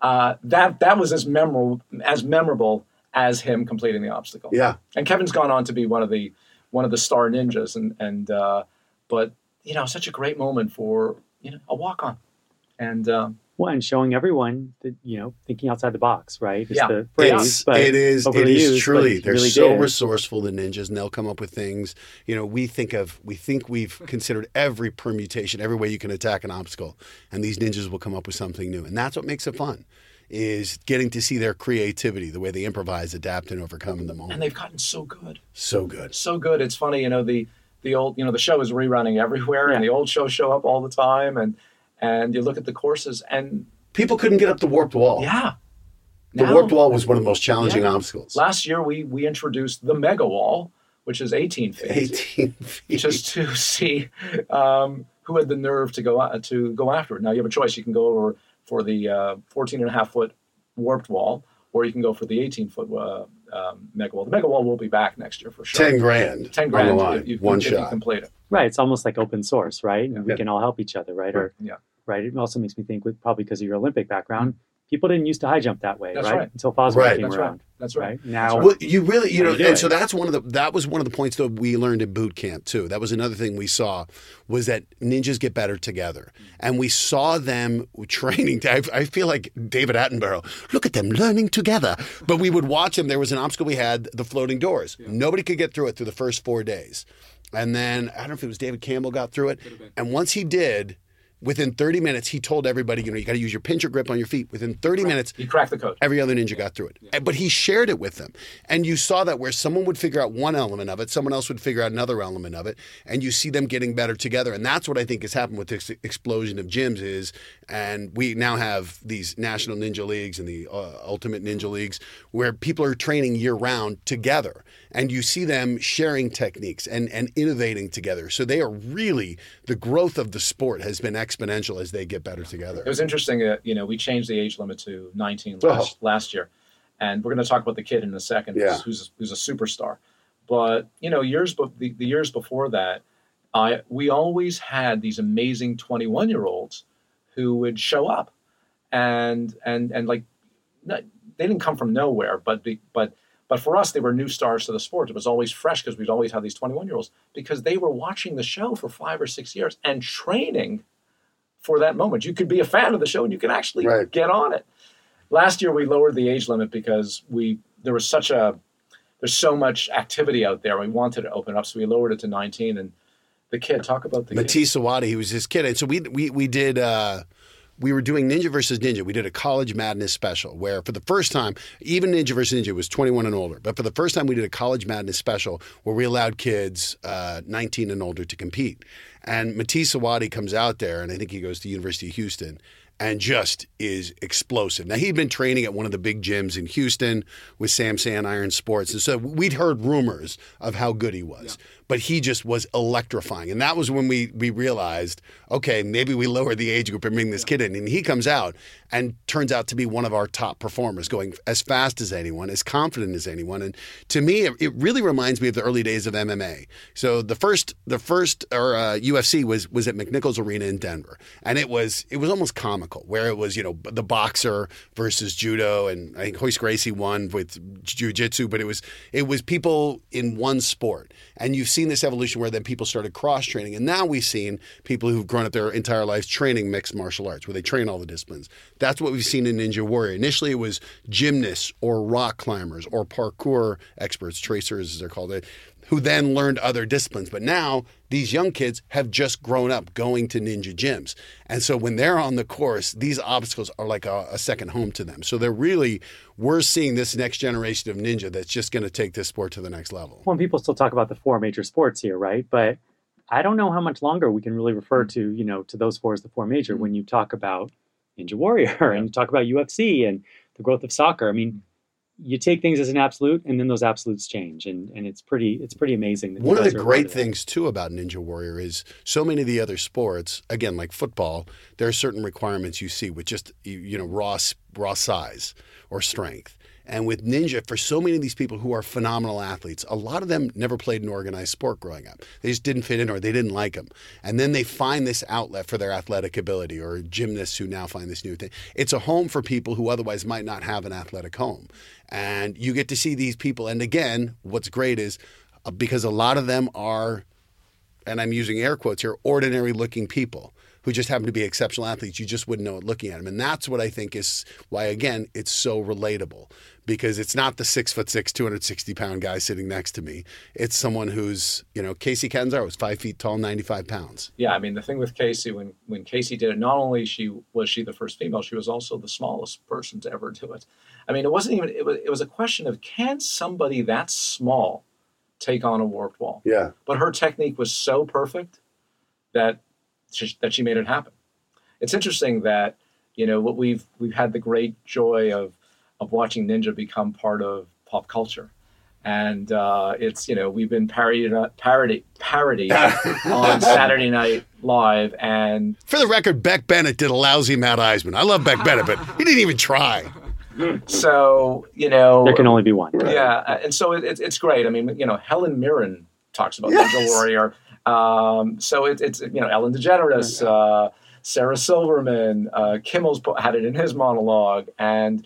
uh, that that was as memorable as memorable as him completing the obstacle. Yeah. And Kevin's gone on to be one of the one of the star ninjas, and and uh, but you know, such a great moment for you know a walk on, and um, Well, and showing everyone that you know thinking outside the box, right? Is Yeah. the phrase, It's, but it is. It overly used, truly. They're really so did. resourceful, the ninjas, and they'll come up with things. You know, we think of, we think we've considered every permutation, every way you can attack an obstacle, and these ninjas will come up with something new, and that's what makes it fun. Is getting to see their creativity, the way they improvise, adapt, and overcome in the moment. and they've gotten so good. So good. so good. It's funny, you know, the the old, you know, the show is rerunning everywhere, and the old shows show up all the time, and and you look at the courses, and People couldn't get up the warped wall. yeah, The Now- warped wall was one of the most challenging Yeah. obstacles. Last year we we introduced the mega wall, which is 18 feet, 18 feet. just to see um, who had the nerve to go out, to go after it. Now you have a choice. You can go over for the uh, 14 and a half foot warped wall, or you can go for the 18 foot uh, um, mega wall. The mega wall will be back next year for sure. 10 grand. 10 on grand the line. if you, one if you shot. complete it. right. It's almost like open source, right? And we Yeah. can all help each other, right? Or Yeah. right. It also makes me think, with probably because of your Olympic background, people didn't used to high jump that way, That's right? right. Until Fosbury Right. came That's right. around, That's right. right? Now, Well, you really, you know, you and so that's one of the that was one of the points that we learned in boot camp too. That was another thing we saw was that ninjas get better together, and we saw them training. I, I feel like David Attenborough. Look at them learning together. But we would watch them. There was an obstacle we had, the floating doors. Nobody could get through it through the first four days, and then I don't know if it was David Campbell got through it, and once he did. Within 30 minutes, he told everybody, you know, you got to use your pincher grip on your feet. Within 30 minutes, he cracked the code. Every other ninja got through it. And- But he shared it with them. And you saw that where someone would figure out one element of it, someone else would figure out another element of it, and you see them getting better together. And that's what I think has happened with this explosion of gyms is and we now have these national ninja leagues and the uh, ultimate ninja leagues where people are training year round together and you see them sharing techniques and, and innovating together so they are really the growth of the sport has been exponential as they get better together It was interesting that you know we changed the age limit to 19 last, last year, and we're going to talk about the kid in a second, Yeah. who's who's a superstar. But you know, years be- the, the years before that, I we always had these amazing 21 year olds who would show up, and and and like not, they didn't come from nowhere, but the, but but for us they were new stars to the sport. It was always fresh because we'd always had these 21 year olds because they were watching the show for five or six years and training for that moment. You could be a fan of the show and you can actually Right. get on it. Last year we lowered the age limit because we there was such a there's so much activity out there. We wanted to open up, so we lowered it to 19. And the kid, talk about the kid. Mathis Owhadi, he was his kid. And so we we we did uh we were doing Ninja versus Ninja. We did a college madness special where for the first time, even Ninja versus Ninja was 21 and older. But for the first time we did a college madness special where we allowed kids uh, 19 and older to compete. And Mathis Owhadi comes out there and I think he goes to University of Houston and just is explosive. Now he'd been training at one of the big gyms in Houston with Sam Sann Iron Sports, and so we'd heard rumors of how good he was, but he just was electrifying. And that was when we we realized, okay, maybe we lower the age group and bring this kid in. And he comes out and turns out to be one of our top performers, going as fast as anyone, as confident as anyone. And to me, it, really reminds me of the early days of MMA. So the first the first or uh, UFC was was at McNichols Arena in Denver, and it was it was almost comical, where it was you know the boxer versus judo, and I think Royce Gracie won with jujitsu, but it was it was people in one sport, and you've seen this evolution where then people started cross training, and now we've seen people who've grown up their entire lives training mixed martial arts, where they train all the disciplines. That's what we've seen in Ninja Warrior. Initially, it was gymnasts or rock climbers or parkour experts, tracers as they're called, who then learned other disciplines. But now these young kids have just grown up going to ninja gyms. And so when they're on the course, these obstacles are like a, a second home to them. So they're really, we're seeing this next generation of ninja that's just going to take this sport to the next level. Well, people still talk about the four major sports here, right? But I don't know how much longer we can really refer to, you know, to those four as the four major when you talk about Ninja Warrior and you talk about UFC and the growth of soccer. I mean, you take things as an absolute and then those absolutes change and, and it's pretty it's pretty amazing. That One of the are a part great of things too about Ninja Warrior is so many of the other sports, again, like football, there are certain requirements you see with just you- you know raw raw size or strength. And with Ninja, for so many of these people who are phenomenal athletes, a lot of them never played an organized sport growing up. They just didn't fit in or they didn't like them. And then they find this outlet for their athletic ability or gymnasts who now find this new thing. It's a home for people who otherwise might not have an athletic home. And you get to see these people. And again, what's great is uh, because a lot of them are and I'm using air quotes here, ordinary looking people who just happen to be exceptional athletes. You just wouldn't know it looking at them. And that's what I think is why, again, it's so relatable because it's not the six foot six, 260 pound guy sitting next to me. It's someone who's, you know, Kacy Catanzaro was five feet tall, 95 pounds. Yeah, I mean the thing with Kacy when when Kacy did it, not only she was she the first female, she was also the smallest person to ever do it. I mean, it wasn't even it was it was a question of can somebody that small take on a warped wall? Yeah. But her technique was so perfect that she, that she made it happen. It's interesting that you know what we've we've had the great joy of of watching ninja become part of pop culture. And uh, it's you know we've been parodied parody parody on Saturday Night Live, and For the record, Beck Bennett did a lousy Matt Iseman. I love Beck Bennett, but he didn't even try. so you know There can only be one. yeah, uh, and so it, it, it's great. I mean, you know, Helen Mirren talks about Yes. Ninja Warrior. Um, so it, it's you know Ellen DeGeneres, uh, Sarah Silverman, uh, Kimmel's po- had it in his monologue, and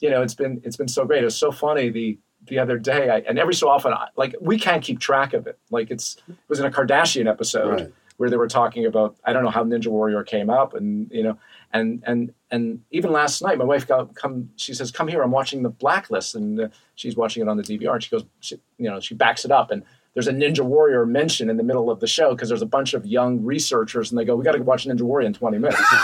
you know it's been it's been so great. It was so funny the the other day, I, and every so often, I, like we can't keep track of it. Like it's it was in a Kardashian episode Right. where they were talking about I don't know how Ninja Warrior came up, and you know, and and and even last night, my wife got come. She says, "Come here, I'm watching the Blacklist," and uh, she's watching it on the DVR. And she goes, she, you know, she backs it up, and there's a Ninja Warrior mention in the middle of the show because there's a bunch of young researchers, and they go, "We got to watch Ninja Warrior in 20 minutes."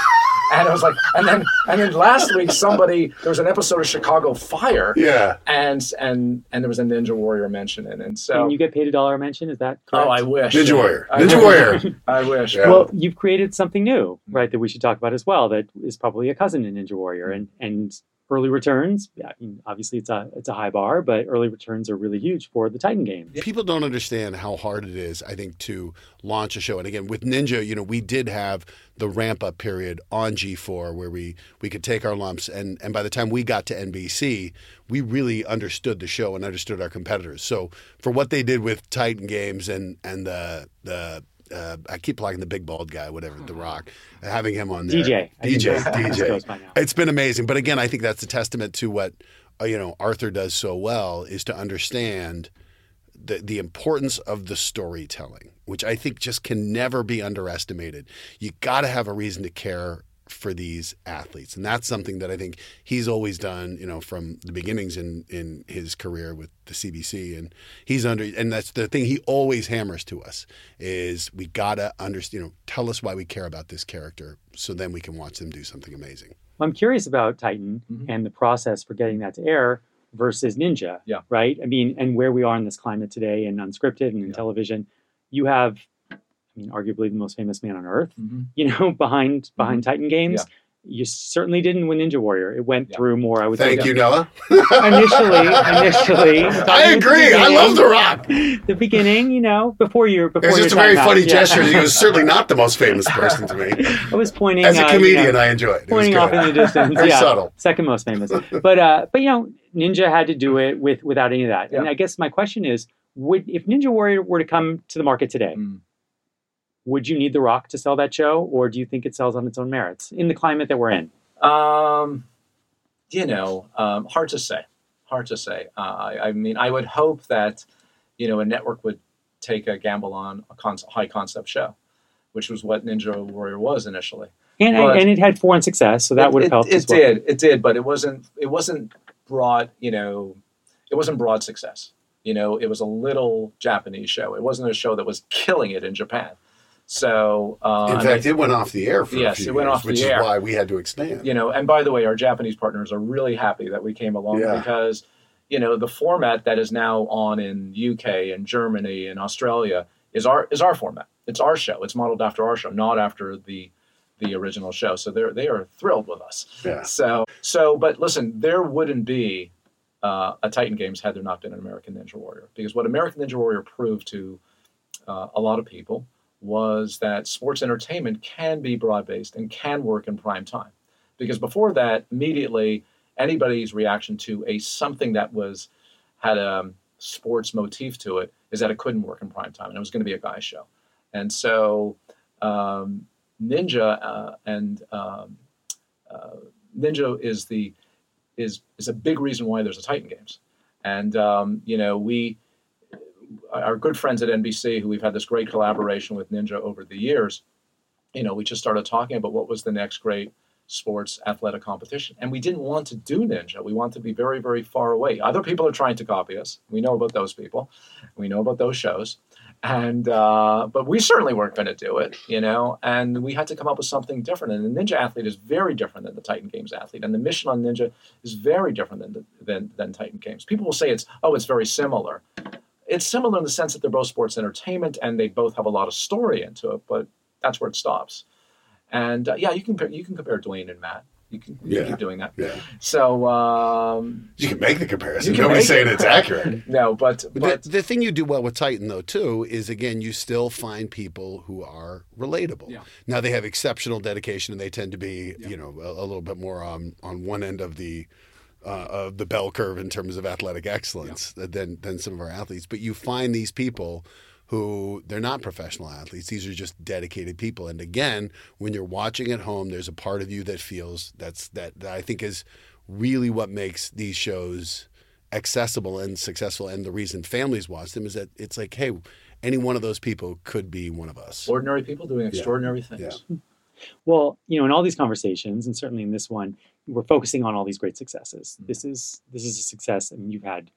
and I was like, and then and then last week somebody there was an episode of Chicago Fire, Yeah. and and and there was a Ninja Warrior mention in, and so And you get paid a dollar a mention, is that correct? oh, I wish Ninja Warrior. I Ninja wish. Warrior. I wish. Yeah. Well, you've created something new, right? That we should talk about as well. That is probably a cousin to Ninja Warrior, and and early returns. Yeah, I mean, obviously it's a it's a high bar, but early returns are really huge for the Titan game. People don't understand how hard it is, I think, to launch a show. And again, with Ninja, you know, we did have the ramp up period on G4 where we, we could take our lumps. And, and by the time we got to NBC, we really understood the show and understood our competitors. So for what they did with Titan Games and, and the, the, uh, I keep plugging the big bald guy, whatever, The Rock, having him on there. DJ, DJ, DJ. goes by now. It's been amazing. But again, I think that's a testament to what uh, you know Arthur does so well is to understand the the importance of the storytelling, which I think just can never be underestimated. You got to have a reason to care for these athletes, and that's something that I think he's always done. You know, from the beginnings in in his career with the CBC, and he's under. And that's the thing he always hammers to us is we gotta understand. You know, tell us why we care about this character, so then we can watch them do something amazing. I'm curious about Titan Mhm. and the process for getting that to air versus Ninja. Yeah. Right. I mean, and where we are in this climate today, in unscripted and in Yeah. television, you have, I mean, arguably the most famous man on earth. Mhm. You know, behind behind Titan Games. You certainly didn't win Ninja Warrior. It went Yeah. through more. I would Thank say you, Noah. initially, initially. I agree. I love The Rock. the beginning. You know, before your before It was just a very time out. funny Yeah. gesture. He was certainly not the most famous person to me. I was pointing As a uh, you comedian, know, I enjoyed it. It was pointing good. off in the distance. Very yeah, subtle. second most famous. But uh, but you know, Ninja had to do it with without any of that. And I guess my question is, would if Ninja Warrior were to come to the market today, Mm. Would you need The Rock to sell that show, or do you think it sells on its own merits in the climate that we're in? Um, you know, um, hard to say. Hard to say. Uh, I, I mean, I would hope that you know a network would take a gamble on a con- high concept show, which was what Ninja Warrior was initially. And, But- and it had foreign success, so that would have it, helped. It well. did, it did, but it wasn't. It wasn't broad. You know, it wasn't broad success. You know, it was a little Japanese show. It wasn't a show that was killing it in Japan. So, uh, In fact, I- it went off the air for Yes, it went years, off the which air. is why we had to expand. you know, and by the way, our Japanese partners are really happy that we came along Yeah. because, you know, the format that is now on in UK and Germany and Australia is our is our format. It's our show. It's modeled after our show, not after the the original show. So they're they are thrilled with us. Yeah. So so, but listen, there wouldn't be uh, a Titan Games had there not been an American Ninja Warrior because what American Ninja Warrior proved to uh, a lot of people was that sports entertainment can be broad based and can work in prime time. Because before that, immediately anybody's reaction to a something that was had a sports motif to it is that it couldn't work in prime time and it was going to be a guy show. And so um, Ninja uh, and um, uh, Ninja is the is is a big reason why there's a Titan Games. And um, you know we our good friends at NBC, who we've had this great collaboration with Ninja over the years, you know, we just started talking about what was the next great sports athletic competition. And we didn't want to do Ninja. We want to be very, very far away. Other people are trying to copy us. We know about those people. We know about those shows. And uh, but we certainly weren't going to do it, you know. And we had to come up with something different. And the Ninja athlete is very different than the Titan Games athlete. And the mission on Ninja is very different than the, than than Titan Games. People will say it's oh, it's very similar it's similar in the sense that they're both sports entertainment and they both have a lot of story into it, but that's where it stops. And uh, yeah, you can compare, you can compare Dwayne and Matt. You can you Yeah. keep doing that. Yeah. So um, You can make the comparison. You can Nobody's make saying it. it's accurate. no, but But but the, the thing you do well with Titan, though, too, is again, you still find people who are relatable. Yeah. Now they have exceptional dedication, and they tend to be, Yeah. you know, a, a little bit more on on one end of the uh, of the bell curve in terms of athletic excellence than than some of our athletes. But you find these people who they're not professional athletes; these are just dedicated people. And again, when you're watching at home, there's a part of you that feels that's that, that I think is really what makes these shows accessible and successful and the reason families watch them is that it's like hey any one of those people could be one of us ordinary people doing extraordinary things. Well, you know, in all these conversations, and certainly in this one, we're focusing on all these great successes. Mhm. This is this is a success. I mean, you've had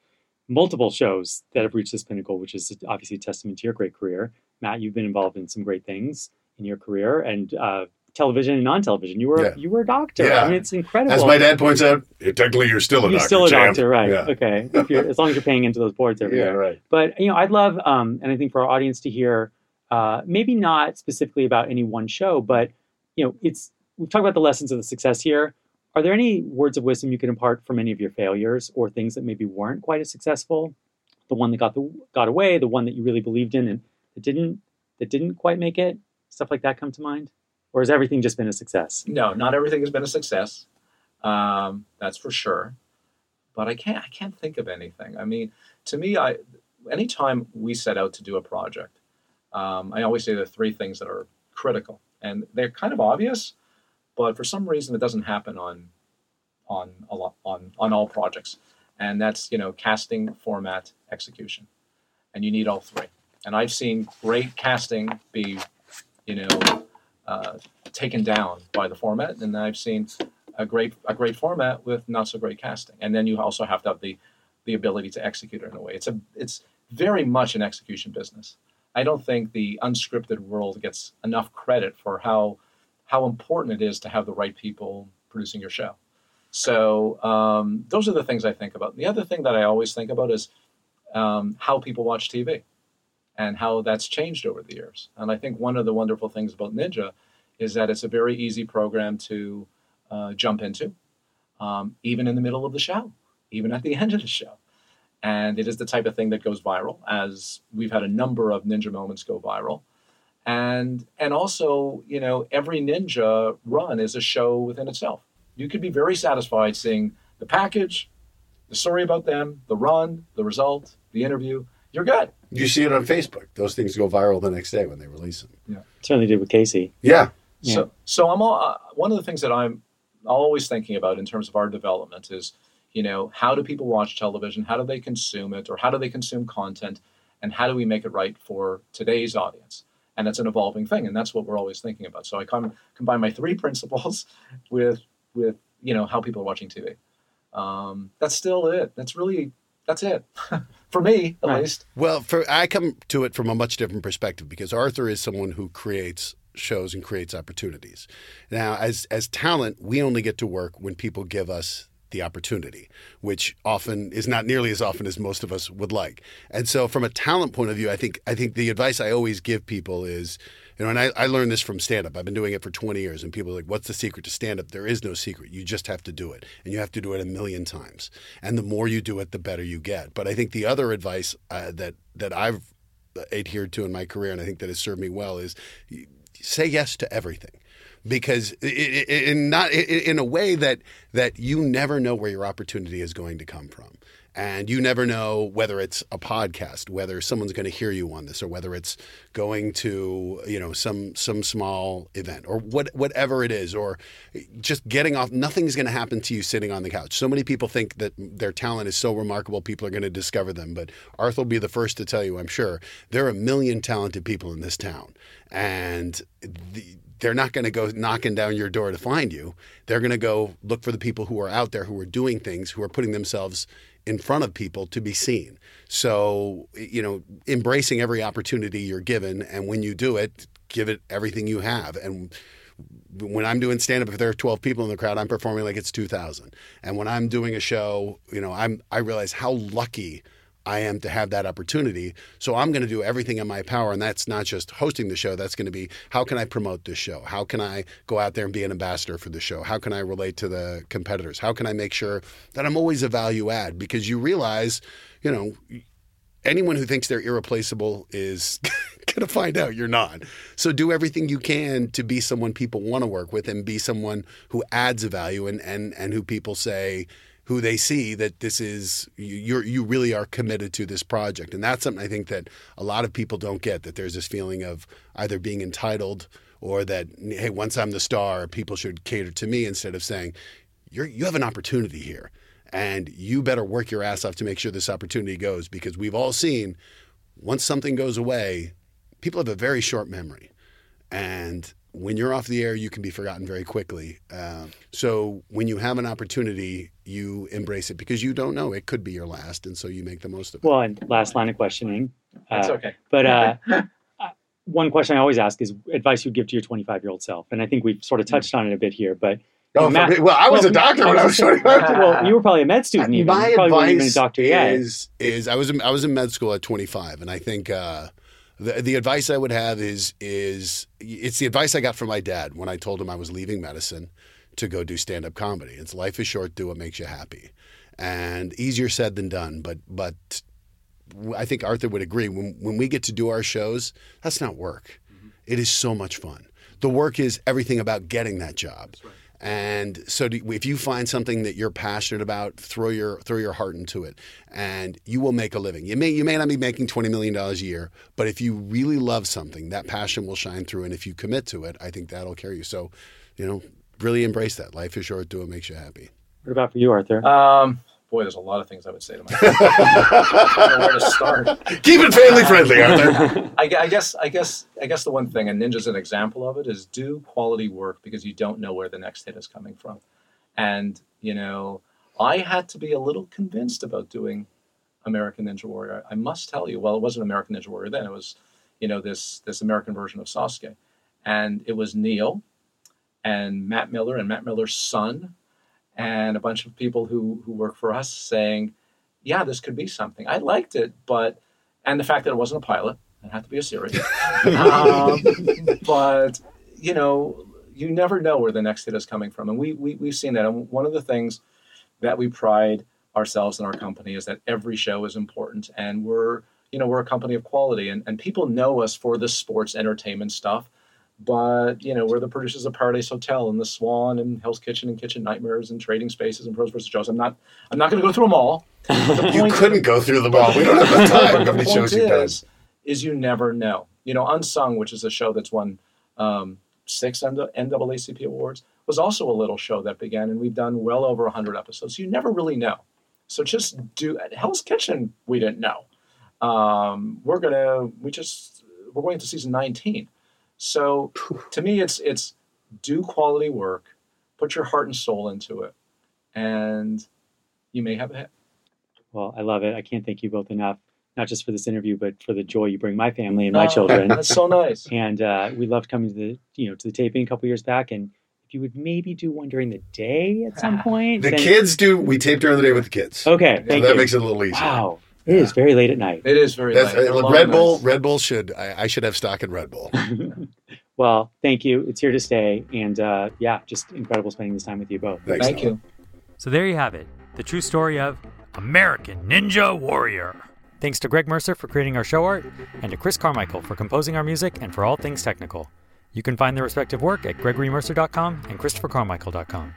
multiple shows that have reached this pinnacle, which is obviously a testament to your great career. Matt, you've been involved in some great things in your career, and uh, television and non-television. You were Yeah. you were a doctor. Yeah. I mean, it's incredible. as my dad points out technically you're still a doctor. you're doctor still a champ. doctor, right? yeah, Okay, if you're, as long as you're paying into those boards every yeah year right but you know i'd love um, and i think for our audience to hear uh, maybe not specifically about any one show but you know it's we've talked about the lessons of the success here are there any words of wisdom you can impart from any of your failures or things that maybe weren't quite as successful the one that got the got away the one that you really believed in and that didn't that didn't quite make it stuff like that come to mind or has everything just been a success No, not everything has been a success. Um, that's for sure. But I can't I can't think of anything. I mean, to me, I anytime we set out to do a project, um, I always say there are three things that are critical, and they're kind of obvious, but for some reason it doesn't happen on on a lot on on all projects, and that's you know casting, format, execution, and you need all three. And I've seen great casting be, you know, uh, taken down by the format, and I've seen a great a great format with not so great casting. And then you also have to have the the ability to execute it in a way. It's a it's very much an execution business. I don't think the unscripted world gets enough credit for how how important it is to have the right people producing your show. So um, those are the things I think about. The other thing that I always think about is um, how people watch TV and how that's changed over the years. And I think one of the wonderful things about Ninja is that it's a very easy program to uh, jump into, um, even in the middle of the show, even at the end of the show. And it is the type of thing that goes viral, as we've had a number of Ninja moments go viral. And and also, you know, every Ninja run is a show within itself. You could be very satisfied seeing the package, the story about them, the run, the result, the interview. You're good. you see it on facebook those things go viral the next day when they release them Yeah. certainly did with Kacy yeah Yeah. So, so I'm all, uh, one of the things that I'm always thinking about in terms of our development is, you know, how do people watch television? How do they consume it, or how do they consume content? and how do we make it right for today's audience? And it's an evolving thing, and that's what we're always thinking about. So I com- combine my three principles with with you know how people are watching TV. Um, that's still it. That's really that's it for me at Right. least. Well, for I come to it from a much different perspective because Arthur is someone who creates shows and creates opportunities. Now, as as talent, we only get to work when people give us the opportunity, which often is not nearly as often as most of us would like. And so, from a talent point of view, I think I think the advice I always give people is, you know, and I, I learned this from stand up. I've been doing it for 20 years, and people are like, what's the secret to stand up? There is no secret. You just have to do it, and you have to do it a million times. And the more you do it, the better you get. But I think the other advice uh, that that I've adhered to in my career, and I think that has served me well, is say yes to everything. Because i- i- i- in not in a way that that you never know where your opportunity is going to come from, and you never know whether it's a podcast, whether someone's going to hear you on this, or whether it's going to you know some some small event or what whatever it is, or just getting off. Nothing's going to happen to you sitting on the couch. So many people think that their talent is so remarkable, people are going to discover them. But Arthur will be the first to tell you, I'm sure, there are a million talented people in this town, and the, they're not going to go knocking down your door to find you. They're going to go look for the people who are out there who are doing things, who are putting themselves in front of people to be seen. So, you know, embracing every opportunity you're given, and when you do it, give it everything you have. And when I'm doing stand up, if there are 12 people in the crowd, I'm performing like it's 2,000. And when I'm doing a show, you know, I'm I realize how lucky I am to have that opportunity. So I'm going to do everything in my power. And that's not just hosting the show. That's going to be how can I promote this show? How can I go out there and be an ambassador for the show? How can I relate to the competitors? How can I make sure that I'm always a value add? Because you realize, you know, anyone who thinks they're irreplaceable is going to find out you're not. So do everything you can to be someone people want to work with and be someone who adds a value and, and, and who people say, who they see that this is you you really are committed to this project. And that's something I think that a lot of people don't get that there's this feeling of either being entitled or that hey once I'm the star people should cater to me instead of saying you're you have an opportunity here and you better work your ass off to make sure this opportunity goes. Because we've all seen once something goes away people have a very short memory. And when you're off the air you can be forgotten very quickly uh, so when you have an opportunity you embrace it because you don't know it could be your last and so you make the most of it Well, and last line of questioning. That's Uh, okay. But uh, uh, one question I always ask is advice you'd give to your 25 year old self. And I think we've sort of touched on it a bit here. But Oh, Matt- for me- well, I was well, a doctor when I was 25. well, you were probably a med student. Even. My you probably weren't even a advice doctor yet. is is I was in, I was in med school at 25, and I think uh, the the advice I would have is is it's the advice I got from my dad when I told him I was leaving medicine to go do stand up comedy. It's life is short, do what makes you happy, and easier said than done. But but I think Arthur would agree when when we get to do our shows, that's not work. Mm-hmm. It is so much fun. The work is everything about getting that job. And so, do, if you find something that you're passionate about, throw your throw your heart into it, and you will make a living. You may you may not be making twenty million dollars a year, but if you really love something, that passion will shine through. And if you commit to it, I think that'll carry you. So, you know, really embrace that. Life is short. Do what makes you happy. What about for you, Arthur? Um, boy, there's a lot of things I would say to myself. I don't know where to start. Keep it family friendly, Arthur. I, I guess I guess I guess the one thing, and Ninja's an example of it, is do quality work because you don't know where the next hit is coming from. And you know, I had to be a little convinced about doing American Ninja Warrior. I must tell you, well, it wasn't American Ninja Warrior then; it was, you know, this this American version of Sasuke, and it was Neil, and Matt Miller and Matt Miller's son, and a bunch of people who who work for us saying, yeah, this could be something. I liked it, but and the fact that it wasn't a pilot, it had to be a series. um, but you know, you never know where the next hit is coming from, and we, we we've seen that. And one of the things that we pride ourselves in our company is that every show is important, and we're you know we're a company of quality, and, and people know us for the sports entertainment stuff. But you know we're the producers of Paradise Hotel and The Swan and Hell's Kitchen and Kitchen Nightmares and Trading Spaces and Pros vs. Joes. I'm not I'm not going to go through them all. The You couldn't go through the ball. We don't have the time. How many the shows you've done? is, is you never know. You know, Unsung, which is a show that's won um, six NAACP awards, was also a little show that began, and we've done well over 100 episodes. You never really know. So just do Hell's Kitchen, we didn't know. Um, we're gonna we just we're going to season 19. So to me, it's it's do quality work, put your heart and soul into it, and you may have a hit. Well, I love it. I can't thank you both enough, not just for this interview, but for the joy you bring my family and my Oh, children. That's so nice. And uh, we loved coming to the you know to the taping a couple years back. And if you would maybe do one during the day at some point, The then- kids do. We tape during the day with the kids. Okay, so thank that you. makes it a little easier. wow, it is very late at night. It is very That's, late. Uh, Red Bull. nights. Red Bull should. I, I should have stock in Red Bull. well, thank you. It's here to stay. And uh, yeah, just incredible spending this time with you both. Thanks, Thank Noah. you. So there you have it the true story of American Ninja Warrior. Thanks to Greg Mercer for creating our show art, and to Chris Carmichael for composing our music and for all things technical. You can find their respective work at gregorymercer.com and christophercarmichael.com.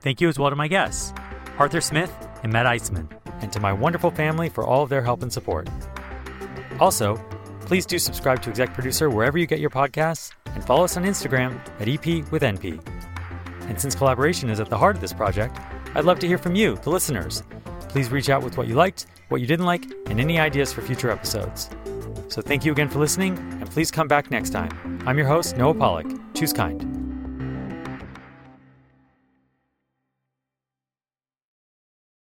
Thank you as well to my guests, Arthur Smith and Matt Iseman, and to my wonderful family for all of their help and support. Also, please do subscribe to Exec Producer wherever you get your podcasts, and follow us on Instagram at EP with NP. And since collaboration is at the heart of this project, I'd love to hear from you, the listeners. Please reach out with what you liked, what you didn't like, and any ideas for future episodes. So thank you again for listening, and please come back next time. I'm your host, Noah Pollock. Choose kind.